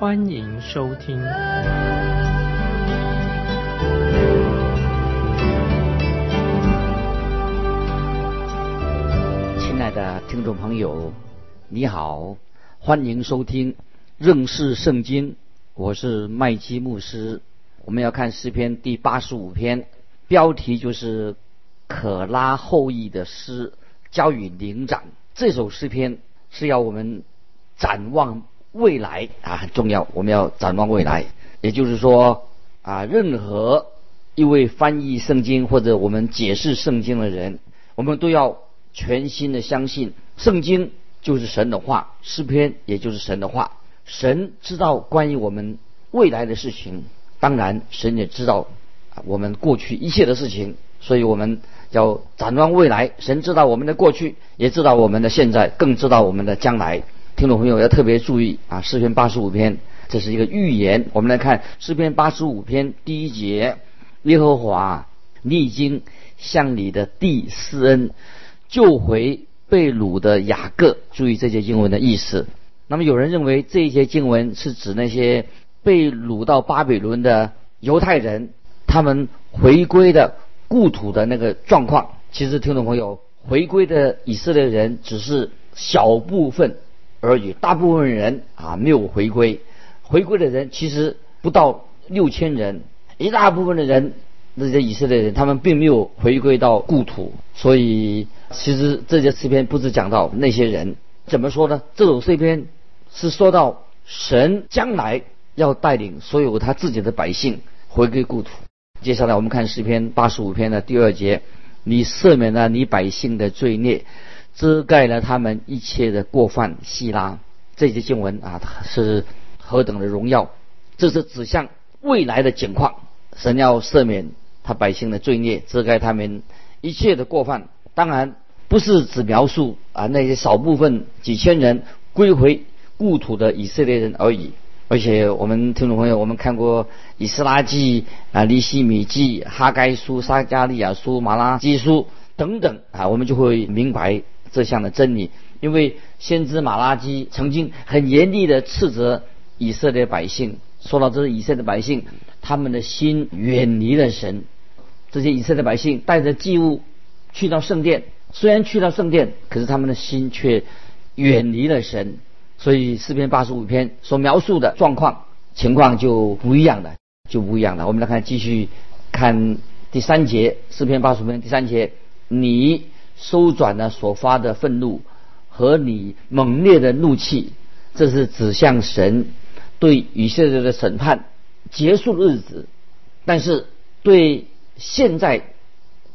欢迎收听。亲爱的听众朋友，你好，欢迎收听认识圣经。我是麦基牧师。我们要看诗篇第八十五篇，标题就是“可拉后裔的诗交与灵长”。这首诗篇是要我们展望未来啊，很重要。我们要展望未来，也就是说啊，任何一位翻译圣经或者我们解释圣经的人，我们都要全心的相信圣经就是神的话，诗篇也就是神的话。神知道关于我们未来的事情，当然神也知道我们过去一切的事情，所以我们要展望未来。神知道我们的过去，也知道我们的现在，更知道我们的将来。听众朋友要特别注意啊，诗篇八十五篇这是一个预言。我们来看诗篇八十五篇第一节：耶和华，你已经向你的地施恩，救回被掳的雅各。注意这节经文的意思。那么有人认为这一节经文是指那些被掳到巴比伦的犹太人，他们回归的故土的那个状况。其实听众朋友，回归的以色列人只是小部分而已，大部分人啊没有回归。回归的人其实不到六千人，一大部分的人，那些以色列人他们并没有回归到故土。所以其实这些诗篇不是讲到那些人，怎么说呢？这首诗篇。是说到神将来要带领所有他自己的百姓回归故土。接下来我们看诗篇八十五篇的第二节：你赦免了你百姓的罪孽，遮盖了他们一切的过犯。希拉这些经文啊，是何等的荣耀！这是指向未来的景况。神要赦免他百姓的罪孽，遮盖他们一切的过犯。当然不是只描述啊那些少部分几千人归回。故土的以色列人而已，而且我们听众朋友，我们看过《以斯拉记》啊、《利希米记》、《哈该书》、《撒加利亚书》、《马拉基书》等等啊，我们就会明白这项的真理。因为先知马拉基曾经很严厉的斥责以色列百姓，说到这是以色列百姓，他们的心远离了神。这些以色列百姓带着祭物去到圣殿，虽然去到圣殿，可是他们的心却远离了神。所以四篇八十五篇所描述的状况情况就不一样的，就不一样了。我们来看，继续看第三节，四篇八十五篇第三节：你收转了所发的愤怒和你猛烈的怒气，这是指向神对以色列的审判结束的日子。但是对现在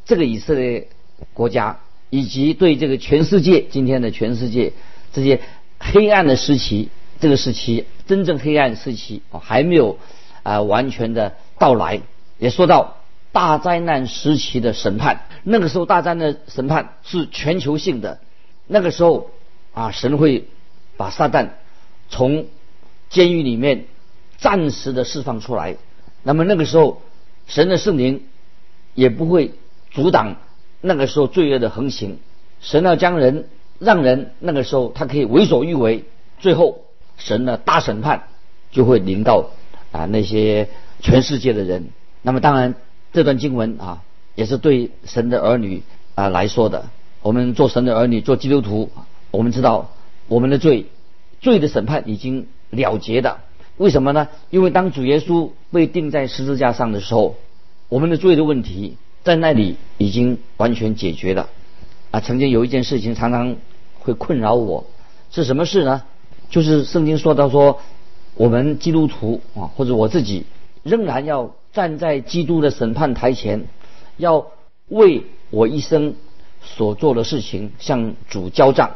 这个以色列国家，以及对这个全世界今天的全世界这些。黑暗的时期，这个时期真正黑暗时期还没有啊完全的到来。也说到大灾难时期的审判，那个时候大灾难审判是全球性的。那个时候啊，神会把撒旦从监狱里面暂时的释放出来。那么那个时候，神的圣灵也不会阻挡那个时候罪恶的横行。神要将人。让人那个时候他可以为所欲为，最后神的大审判就会临到啊那些全世界的人。那么当然这段经文啊也是对神的儿女啊来说的。我们做神的儿女做基督徒，我们知道我们的罪罪的审判已经了结的。为什么呢？因为当主耶稣被钉在十字架上的时候，我们的罪的问题在那里已经完全解决了。啊，曾经有一件事情常常。会困扰我，是什么事呢？就是圣经说到说，我们基督徒啊，或者我自己，仍然要站在基督的审判台前，要为我一生所做的事情向主交账。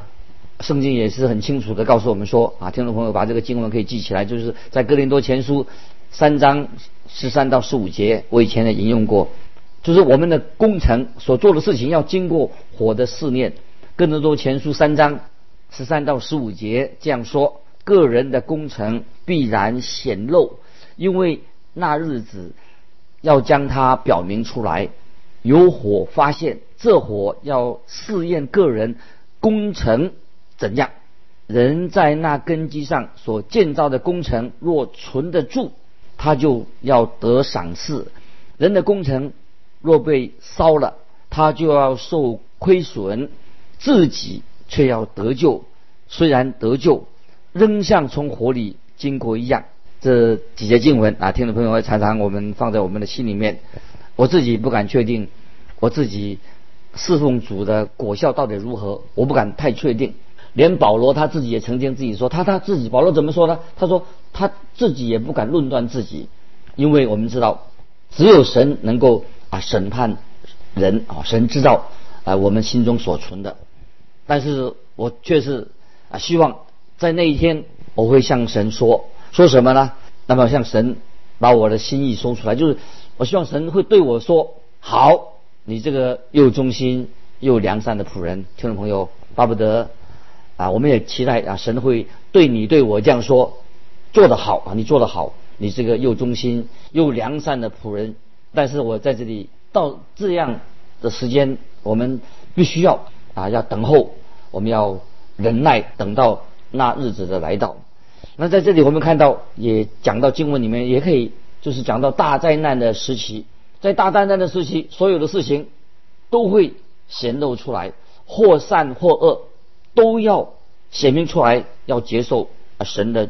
圣经也是很清楚的告诉我们说啊，听众朋友把这个经文可以记起来，就是在哥林多前书三章十三到十五节，我以前也引用过，就是我们的工程所做的事情要经过火的试炼。更多前书三章十三到十五节这样说：个人的工程必然显露，因为那日子要将它表明出来。有火发现，这火要试验个人工程怎样。人在那根基上所建造的工程若存得住，他就要得赏赐；人的工程若被烧了，他就要受亏损，自己却要得救。虽然得救，仍像从火里经过一样。这几节经文啊，听众朋友常常我们放在我们的心里面。我自己不敢确定，我自己侍奉主的果效到底如何，我不敢太确定。连保罗他自己也曾经自己说，他他自己保罗怎么说呢？他说他自己也不敢论断自己，因为我们知道，只有神能够啊审判人啊，神知道啊我们心中所存的。但是我却是啊希望在那一天我会向神说说什么呢？那么向神把我的心意说出来，就是我希望神会对我说：好，你这个又忠心又良善的仆人，听众朋友巴不得。啊，我们也期待啊，神会对你对我这样说，做得好啊，你做得好，你这个又忠心又良善的仆人。但是我在这里到这样的时间，我们必须要啊，要等候，我们要忍耐，等到那日子的来到。那在这里我们看到，也讲到经文里面，也可以就是讲到大灾难的时期，在大灾难的时期，所有的事情都会显露出来，或善或恶。都要显明出来，要接受神的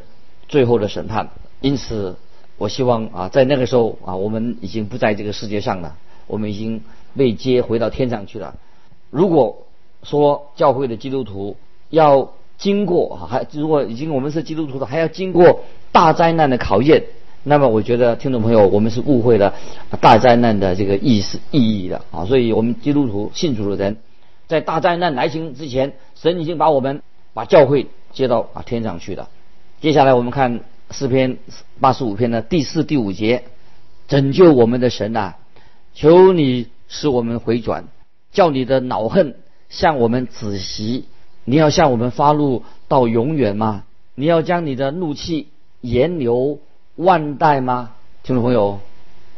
最后的审判。因此，我希望啊，在那个时候啊，我们已经不在这个世界上了，我们已经被接回到天上去了。如果说教会的基督徒要经过还如果已经我们是基督徒的，还要经过大灾难的考验，那么我觉得听众朋友，我们是误会了大灾难的这个意思意义的啊。所以我们基督徒信主的人。在大灾难来临之前，神已经把我们把教会接到啊天上去了。接下来我们看诗篇八十五篇的第四、第五节：拯救我们的神呐，求你使我们回转，叫你的恼恨向我们止息。你要向我们发怒到永远吗？你要将你的怒气延留万代吗？听众朋友，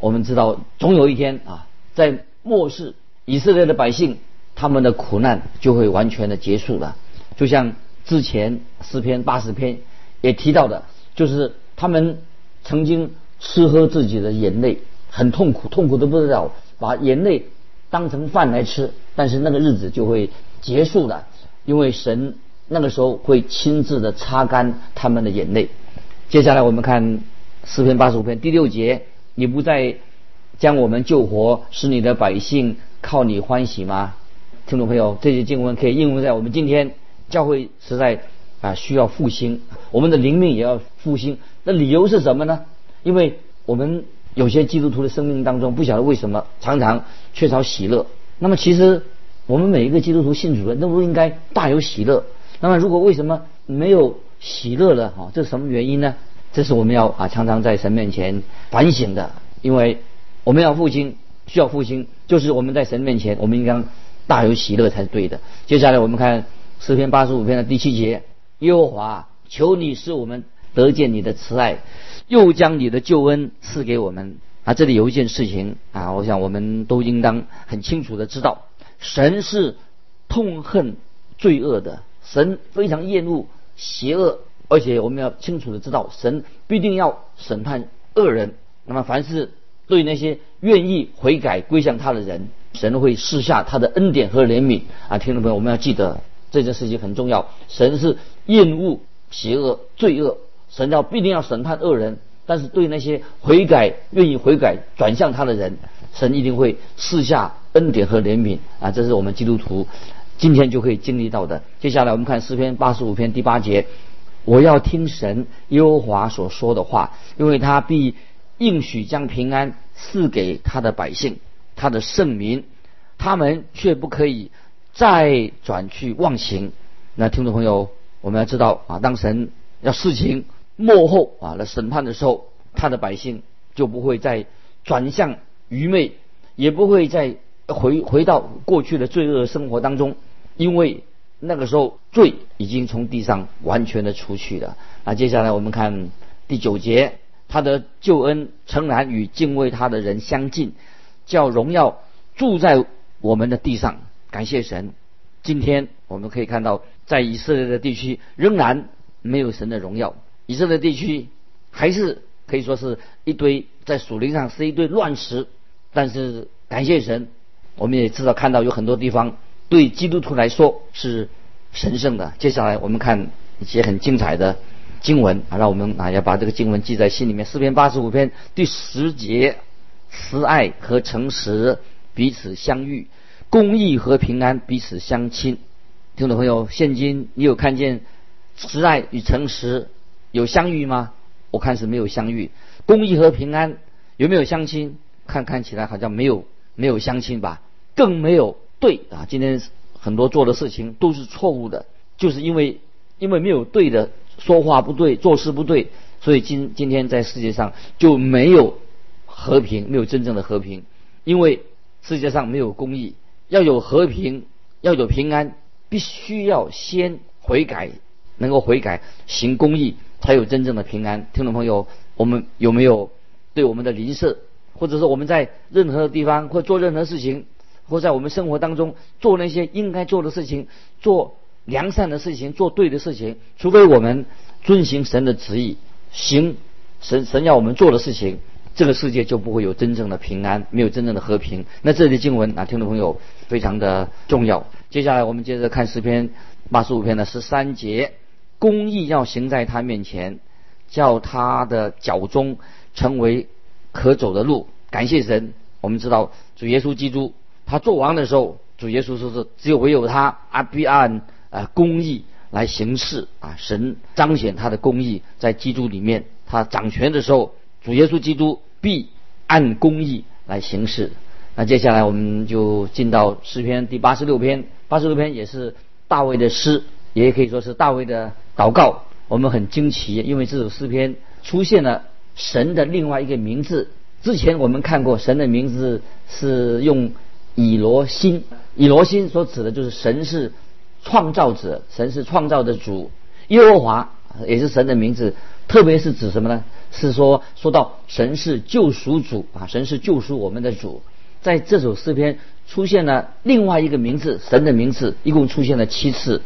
我们知道总有一天啊，在末世，以色列的百姓。他们的苦难就会完全的结束了，就像之前诗篇八十篇也提到的，就是他们曾经吃喝自己的眼泪，很痛苦，痛苦的不得了，把眼泪当成饭来吃，但是那个日子就会结束了，因为神那个时候会亲自的擦干他们的眼泪。接下来我们看四篇八十五篇第六节，你不再将我们救活，使你的百姓靠你欢喜吗？听众朋友，这些经文可以应用在我们今天教会实在啊需要复兴，我们的灵命也要复兴。那理由是什么呢？因为我们有些基督徒的生命当中，不晓得为什么常常缺少喜乐。那么其实我们每一个基督徒信主的，都应该大有喜乐。那么如果为什么没有喜乐了？哈，这是什么原因呢？这是我们要啊常常在神面前反省的。因为我们要复兴，需要复兴，就是我们在神面前，我们应该。大有喜乐才是对的。接下来我们看诗篇八十五篇的第七节：耶和华，求你使我们得见你的慈爱，又将你的救恩赐给我们。啊，这里有一件事情啊，我想我们都应当很清楚的知道，神是痛恨罪恶的，神非常厌恶邪恶，而且我们要清楚的知道，神必定要审判恶人。那么，凡是对那些愿意悔改归向他的人，神会施下他的恩典和怜悯啊，听众朋友，我们要记得这件事情很重要。神是厌恶邪恶罪恶，神要必定要审判恶人，但是对那些悔改、愿意悔改转向他的人，神一定会施下恩典和怜悯啊，这是我们基督徒今天就可以经历到的。接下来我们看诗篇八十五篇第八节：我要听神耶和华所说的话，因为他必应许将平安赐给他的百姓。他的圣民，他们却不可以再转去忘形。那听众朋友，我们要知道啊，当神要事情幕后啊来审判的时候，他的百姓就不会再转向愚昧，也不会再回回到过去的罪恶生活当中，因为那个时候罪已经从地上完全的除去了。那接下来我们看第九节，他的救恩诚然与敬畏他的人相近，叫荣耀住在我们的地上。感谢神，今天我们可以看到，在以色列的地区仍然没有神的荣耀，以色列地区还是可以说是一堆在树林上是一堆乱石。但是感谢神，我们也至少看到有很多地方对基督徒来说是神圣的。接下来我们看一些很精彩的经文啊，让我们啊要把这个经文记在心里面。诗篇八十五篇第十节，慈爱和诚实彼此相遇，公义和平安彼此相亲。听众朋友，现今你有看见慈爱与诚实有相遇吗？我看是没有相遇。公义和平安有没有相亲？看看起来好像没有没有相亲吧，更没有对啊！今天很多做的事情都是错误的，就是因为因为没有对的，说话不对，做事不对，所以今今天在世界上就没有和平，没有真正的和平。因为世界上没有公义，要有和平，要有平安，必须要先悔改，能够悔改行公义，才有真正的平安。听众朋友，我们有没有对我们的邻舍？或者说我们在任何地方或做任何事情，或在我们生活当中做那些应该做的事情，做良善的事情，做对的事情，除非我们遵行神的旨意，行神神要我们做的事情，这个世界就不会有真正的平安，没有真正的和平。那这里经文啊，听众朋友非常的重要。接下来我们接着看诗篇八十五篇的十三节，公义要行在他面前，叫他的脚中成为。可走的路，感谢神。我们知道主耶稣基督他做王的时候，主耶稣说是只有唯有他啊必按啊公义来行事啊，神彰显他的公义在基督里面。他掌权的时候，主耶稣基督必按公义来行事。那接下来我们就进到诗篇第八十六篇，八十六篇也是大卫的诗，也可以说是大卫的祷告。我们很惊奇，因为这首诗篇出现了。神的另外一个名字，之前我们看过，神的名字是用以罗心，以罗心所指的就是神是创造者，神是创造的主，耶和华也是神的名字，特别是指什么呢？是说说到神是救赎主啊，神是救赎我们的主，在这首诗篇出现了另外一个名字，神的名字一共出现了七次，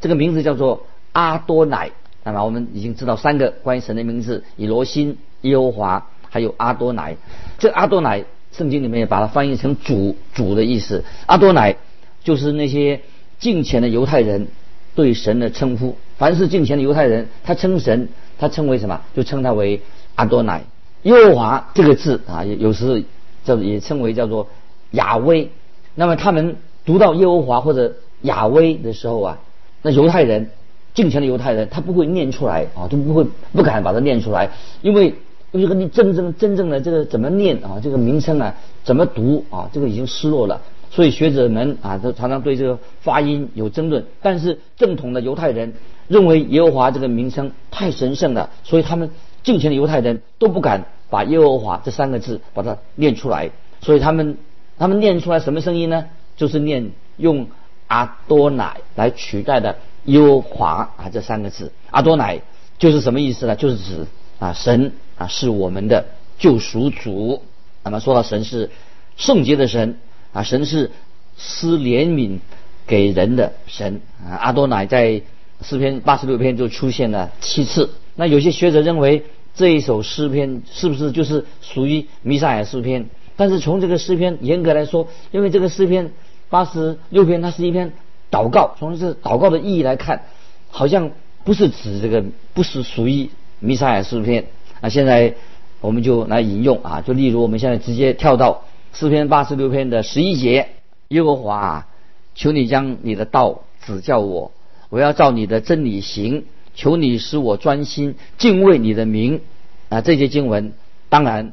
这个名字叫做阿多乃。那么我们已经知道三个关于神的名字：以罗心、耶和华，还有阿多乃。这阿多乃，圣经里面也把它翻译成主、主的意思。阿多乃就是那些敬虔的犹太人对神的称呼。凡是敬虔的犹太人，他称神，他称为什么？就称他为阿多乃。耶和华这个字啊，有时叫也称为叫做亚威。那么他们读到耶和华或者亚威的时候啊，那犹太人。敬虔的犹太人，他不会念出来啊，都不会不敢把它念出来，因为就跟你真正真正的这个怎么念啊，这个名称啊，怎么读啊，这个已经失落了。所以学者们啊，都常常对这个发音有争论。但是正统的犹太人认为耶和华这个名称太神圣了，所以他们敬虔的犹太人都不敢把耶和华这三个字把它念出来。所以他们他们念出来什么声音呢？就是念用阿多乃来取代的。耶和华啊，这三个字，阿多乃就是什么意思呢？就是指啊，神啊是我们的救赎主。那么说到神是圣洁的神啊，神是施怜悯给人的神啊。阿多乃在诗篇八十六篇就出现了七次。那有些学者认为这一首诗篇是不是就是属于弥撒亚诗篇？但是从这个诗篇严格来说，因为这个诗篇八十六篇它是一篇。祷告，从这祷告的意义来看，好像不是指这个，不是属于弥撒亚诗篇。那现在我们就来引用啊，就例如我们现在直接跳到四篇八十六篇的十一节：耶和华，啊，求你将你的道指教我，我要照你的真理行。求你使我专心敬畏你的名。啊，这些经文当然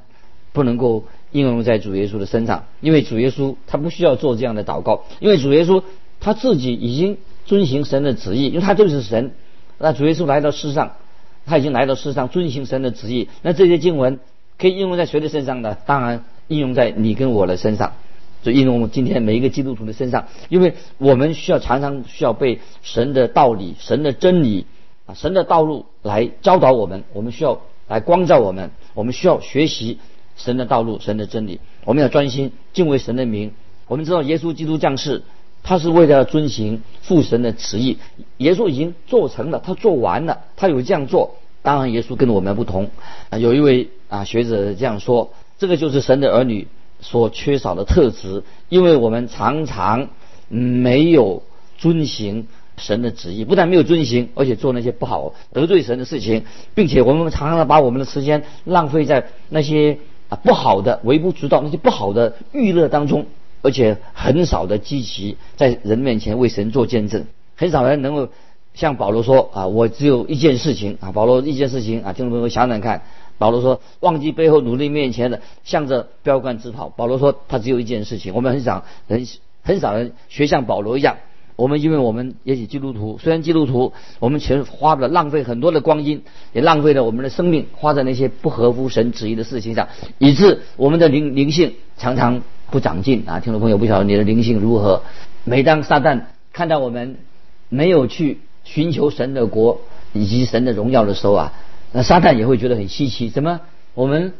不能够应用在主耶稣的身上，因为主耶稣他不需要做这样的祷告，因为主耶稣。他自己已经遵行神的旨意，因为他就是神。那主耶稣来到世上，他已经来到世上遵行神的旨意。那这些经文可以应用在谁的身上呢？当然应用在你跟我的身上，就应用今天每一个基督徒的身上，因为我们需要常常需要被神的道理、神的真理啊、神的道路来教导我们，我们需要来光照我们，我们需要学习神的道路、神的真理。我们要专心敬畏神的名。我们知道耶稣基督降世。他是为了要遵行父神的旨意，耶稣已经做成了，他做完了，他有这样做。当然，耶稣跟我们不同。啊，有一位啊学者这样说：这个就是神的儿女所缺少的特质，因为我们常常没有遵行神的旨意，不但没有遵行，而且做那些不好得罪神的事情，并且我们常常把我们的时间浪费在那些啊不好的、微不足道、那些不好的娱乐当中。而且很少的积极在人面前为神做见证，很少人能够像保罗说啊，我只有一件事情啊，保罗一件事情啊，听众朋友想想看，保罗说忘记背后努力面前的，向着标杆直跑。保罗说他只有一件事情，我们很少人很少人学像保罗一样，我们因为我们也许基督徒，虽然基督徒，我们全花了浪费很多的光阴，也浪费了我们的生命，花在那些不合乎神旨意的事情上，以致我们的灵灵性常常。不长进啊！听众朋友，不晓得你的灵性如何？每当撒旦看到我们没有去寻求神的国以及神的荣耀的时候啊，那撒旦也会觉得很稀奇。怎么我们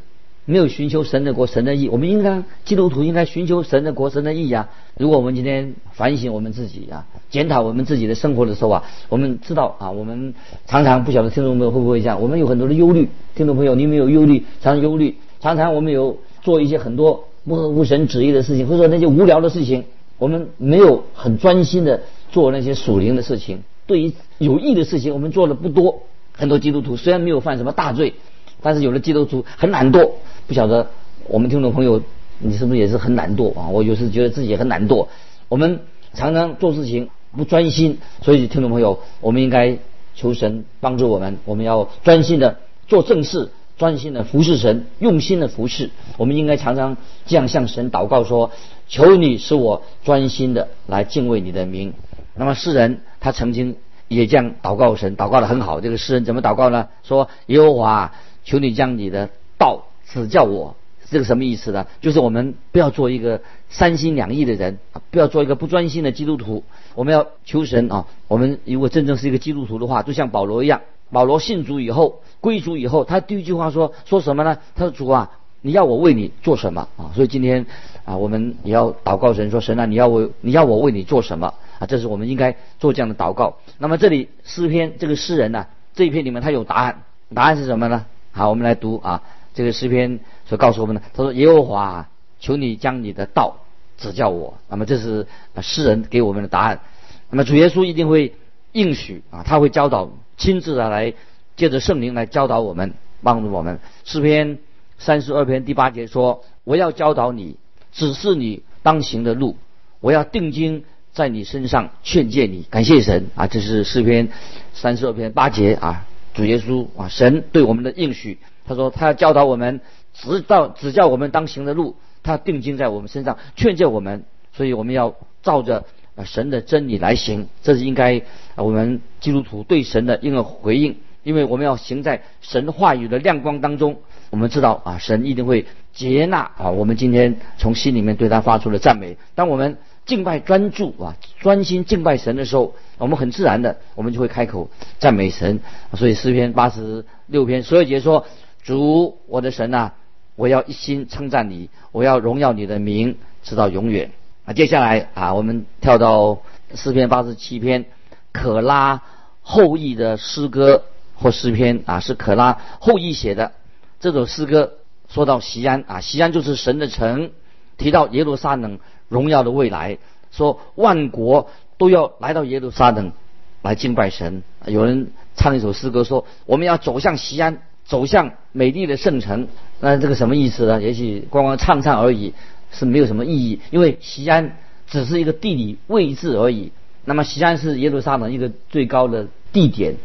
没有寻求神的国、神的义？我们应该基督徒应该寻求神的国、神的义啊！如果我们今天反省我们自己啊，检讨我们自己的生活的时候啊，我们知道啊，我们常常不晓得听众朋友会不会这样？我们有很多的忧虑。听众朋友，你没有忧虑？常常忧虑，常常我们有做一些很多。不合乎神旨意的事情，或者说那些无聊的事情，我们没有很专心的做那些属灵的事情。对于有益的事情，我们做的不多。很多基督徒虽然没有犯什么大罪，但是有的基督徒很懒惰。不晓得我们听众朋友，你是不是也是很懒惰啊？我有时觉得自己也很懒惰。我们常常做事情不专心，所以听众朋友，我们应该求神帮助我们，我们要专心的做正事。专心的服侍神，用心的服侍，我们应该常常这样向神祷告说：“求你使我专心的来敬畏你的名。”那么诗人他曾经也这样祷告神，祷告的很好。这个诗人怎么祷告呢？说：“耶和华，求你将你的道指教我。”这个什么意思呢？就是我们不要做一个三心两意的人，不要做一个不专心的基督徒。我们要求神啊！我们如果真正是一个基督徒的话，就像保罗一样。保罗信主以后，归主以后，他第一句话说说什么呢？他说：“主啊，你要我为你做什么啊？”所以今天啊，我们也要祷告神说：“神啊，你要我，你要我为你做什么啊？”这是我们应该做这样的祷告。那么这里诗篇这个诗人呢，这一篇里面他有答案，答案是什么呢？好，我们来读啊，这个诗篇所告诉我们的，他说：“耶和华，求你将你的道指教我。”那么这是诗人给我们的答案。那么主耶稣一定会应许啊，他会教导。亲自的来，借着圣灵来教导我们，帮助我们。诗篇三十二篇第八节说：“我要教导你，指示你当行的路。我要定睛在你身上，劝诫你。”感谢神啊！这是诗篇三十二篇八节啊，主耶稣啊，神对我们的应许。他说他要教导我们，指导指教我们当行的路。他定睛在我们身上，劝诫我们。所以我们要照着。啊，神的真理来行，这是应该我们基督徒对神的一个回应，因为我们要行在神话语的亮光当中。我们知道啊，神一定会接纳啊，我们今天从心里面对他发出的赞美。当我们敬拜专注啊，专心敬拜神的时候，我们很自然的，我们就会开口赞美神。所以诗篇八十六篇所有节说：“主我的神啊，我要一心称赞你，我要荣耀你的名，直到永远。”啊，接下来啊，我们跳到诗篇八十七篇，可拉后裔的诗歌或诗篇啊，是可拉后裔写的这首诗歌。说到西安啊，西安就是神的城，提到耶路撒冷荣耀的未来，说万国都要来到耶路撒冷来敬拜神。有人唱一首诗歌说，我们要走向西安，走向美丽的圣城。那这个什么意思呢？也许光光唱唱而已。是没有什么意义，因为西安只是一个地理位置而已。那么西安是耶路撒冷一个最高的地点。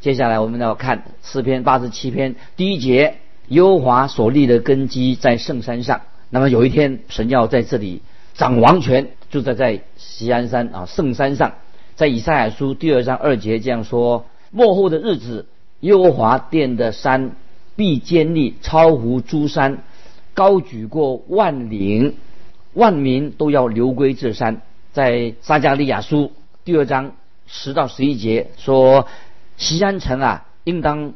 接下来我们要看诗篇八十七篇第一节：优华所立的根基在圣山上。那么有一天神要在这里掌王权，就在在西安山啊圣山上。在以赛亚书第二章二节这样说：末后的日子，优华殿的山必坚立，超乎诸山，高举过万岭，万民都要流归这山。在撒加利亚书第二章十到十一节说：“西安城啊，应当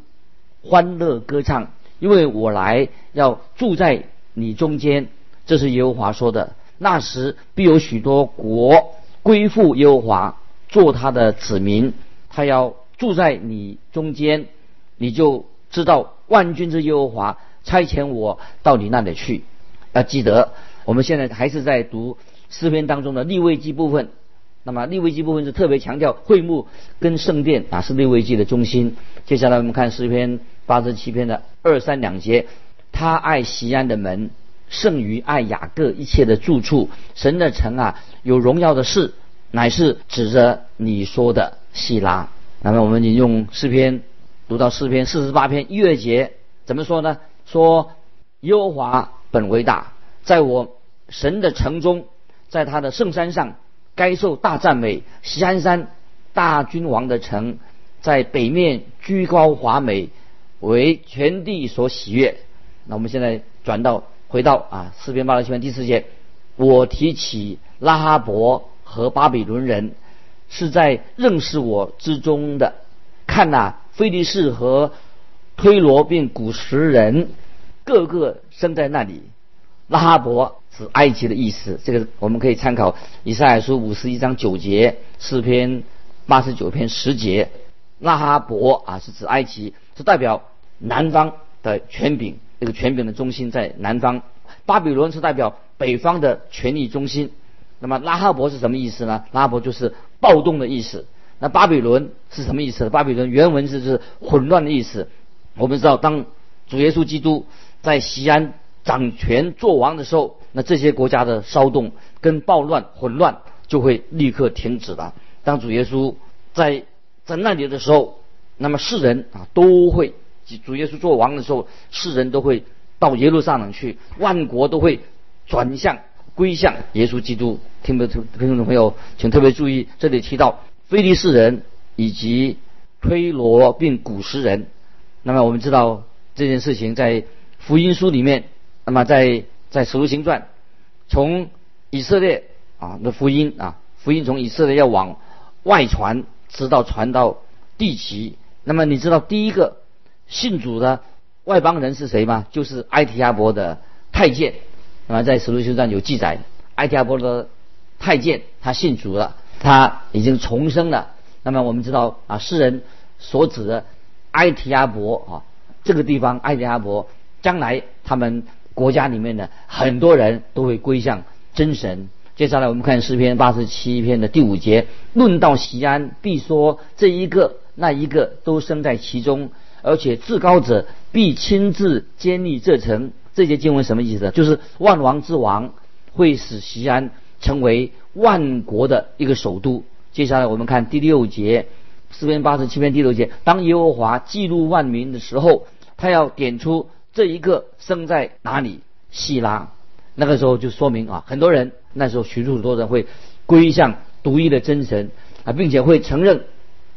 欢乐歌唱，因为我来要住在你中间。”这是耶和华说的。那时必有许多国归附耶和华，做他的子民。他要住在你中间，你就知道万军之耶和华差遣我到你那里去。要记得，我们现在还是在读诗篇当中的立位记部分。那么立位记部分是特别强调会幕跟圣殿啊是立位记的中心。接下来我们看诗篇八十七篇的二三两节，他爱西安的门。胜于爱雅各一切的住处，神的城啊，有荣耀的事，乃是指着你说的希拉。那么我们引用诗篇，读到诗篇四十八篇一月节，怎么说呢？说耶和华本为大，在我神的城中，在他的圣山上，该受大赞美。西安山大君王的城，在北面居高华美，为全地所喜悦。那我们现在转到。回到啊，四篇八十七篇第四节，我提起拉哈伯和巴比伦人，是在认识我之中的。看呐，菲利士和推罗并古时人，个个生在那里。拉哈伯是埃及的意思，这个我们可以参考以赛亚书五十一章九节，四篇八十九篇十节。拉哈伯啊，是指埃及，是代表南方的权柄。这个权柄的中心在南方，巴比伦是代表北方的权力中心。那么拉哈伯是什么意思呢？拉伯就是暴动的意思。那巴比伦是什么意思呢？巴比伦原文是是混乱的意思。我们知道，当主耶稣基督在西安掌权作王的时候，那这些国家的骚动跟暴乱混乱就会立刻停止了。当主耶稣在在那里的时候，那么世人啊都会。主耶稣做王的时候，世人都会到耶路撒冷去，万国都会转向归向耶稣基督。听不听？听众朋友，请特别注意，这里提到非利士人以及推罗并古时人。那么我们知道这件事情在福音书里面，那么在在使徒行传，从以色列啊的福音啊，福音从以色列要往外传，直到传到地极。那么你知道第一个？信主的外邦人是谁吗？就是埃提阿伯的太监。那么在使徒行传有记载，埃提阿伯的太监他信主了，他已经重生了。那么我们知道啊，世人所指的埃提阿伯啊，这个地方埃提阿伯，将来他们国家里面的很多人都会归向真神。接下来我们看诗篇八十七篇的第五节，论到西安，必说这一个那一个都生在其中。而且至高者必亲自建立这城。这节经文什么意思？就是万王之王会使西安成为万国的一个首都。接下来我们看第六节，四篇八十七篇第六节。当耶和华记录万民的时候，他要点出这一个生在哪里，希拉。那个时候就说明啊，很多人那时候许许多人会归向独一的真神啊，并且会承认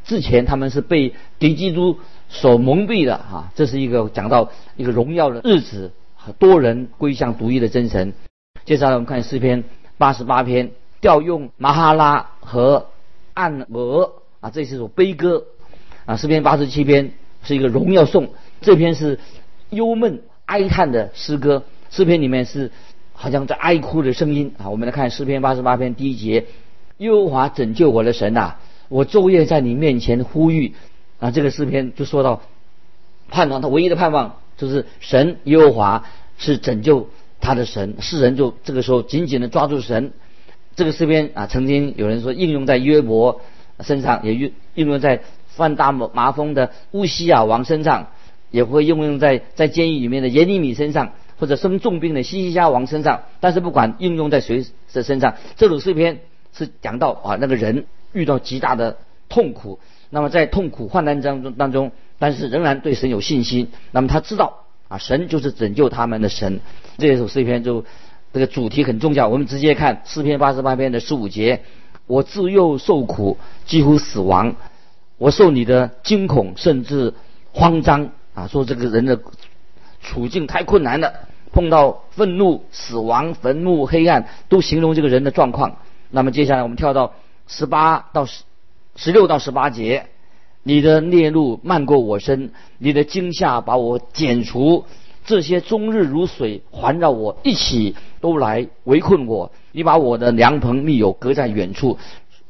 之前他们是被敌基督。所蒙蔽的啊，这是一个讲到一个荣耀的日子，很多人归向独一的真神。接下来我们看诗篇八十八篇，调用马哈拉和暗俄啊，这是首悲歌啊。诗篇八十七篇是一个荣耀颂，这篇是忧闷哀叹的诗歌。诗篇里面是好像在哀哭的声音啊。我们来看诗篇八十八篇第一节：耶和华拯救我的神呐，我昼夜在你面前呼吁。啊，这个诗篇就说到盼望，他唯一的盼望就是神耶和华是拯救他的神，世人就这个时候紧紧的抓住神。这个诗篇啊，曾经有人说应用在约伯身上，也应应用在犯大麻风的乌西亚王身上，也会应用在在监狱里面的耶利米身上，或者生重病的西西家王身上。但是不管应用在谁的身上，这首诗篇是讲到啊，那个人遇到极大的痛苦。那么在痛苦患难当中当中，但是仍然对神有信心。那么他知道啊，神就是拯救他们的神。这一首诗篇就这个主题很重要。我们直接看诗篇八十八篇的十五节：我自幼受苦，几乎死亡，我受你的惊恐，甚至慌张啊，说这个人的处境太困难了，碰到愤怒、死亡、坟墓、黑暗，都形容这个人的状况。那么接下来我们跳到十八到十十六到十八节，你的孽路漫过我身，你的惊吓把我剪除，这些终日如水环绕我，一起都来围困我。你把我的良朋密友隔在远处，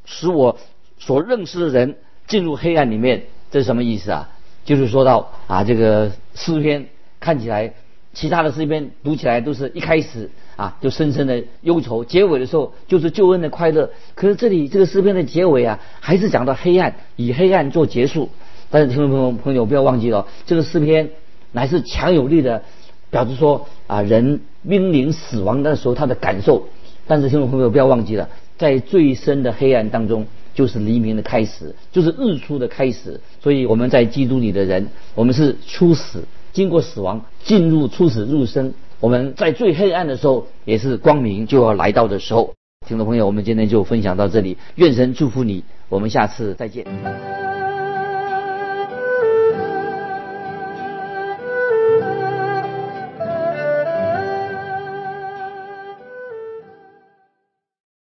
使我所认识的人进入黑暗里面。这是什么意思啊？就是说到啊，这个诗篇看起来，其他的诗篇读起来都是一开始啊就深深的忧愁，结尾的时候就是救恩的快乐。可是这里这个诗篇的结尾啊，还是讲到黑暗，以黑暗做结束。但是听众朋友朋友不要忘记了，这个诗篇乃是强有力的，表示说啊人濒临死亡的时候他的感受。但是听众朋友不要忘记了，在最深的黑暗当中。就是黎明的开始，就是日出的开始。所以我们在基督里的人，我们是初始，经过死亡进入初始入生。我们在最黑暗的时候，也是光明就要来到的时候。听众朋友，我们今天就分享到这里，愿神祝福你，我们下次再见。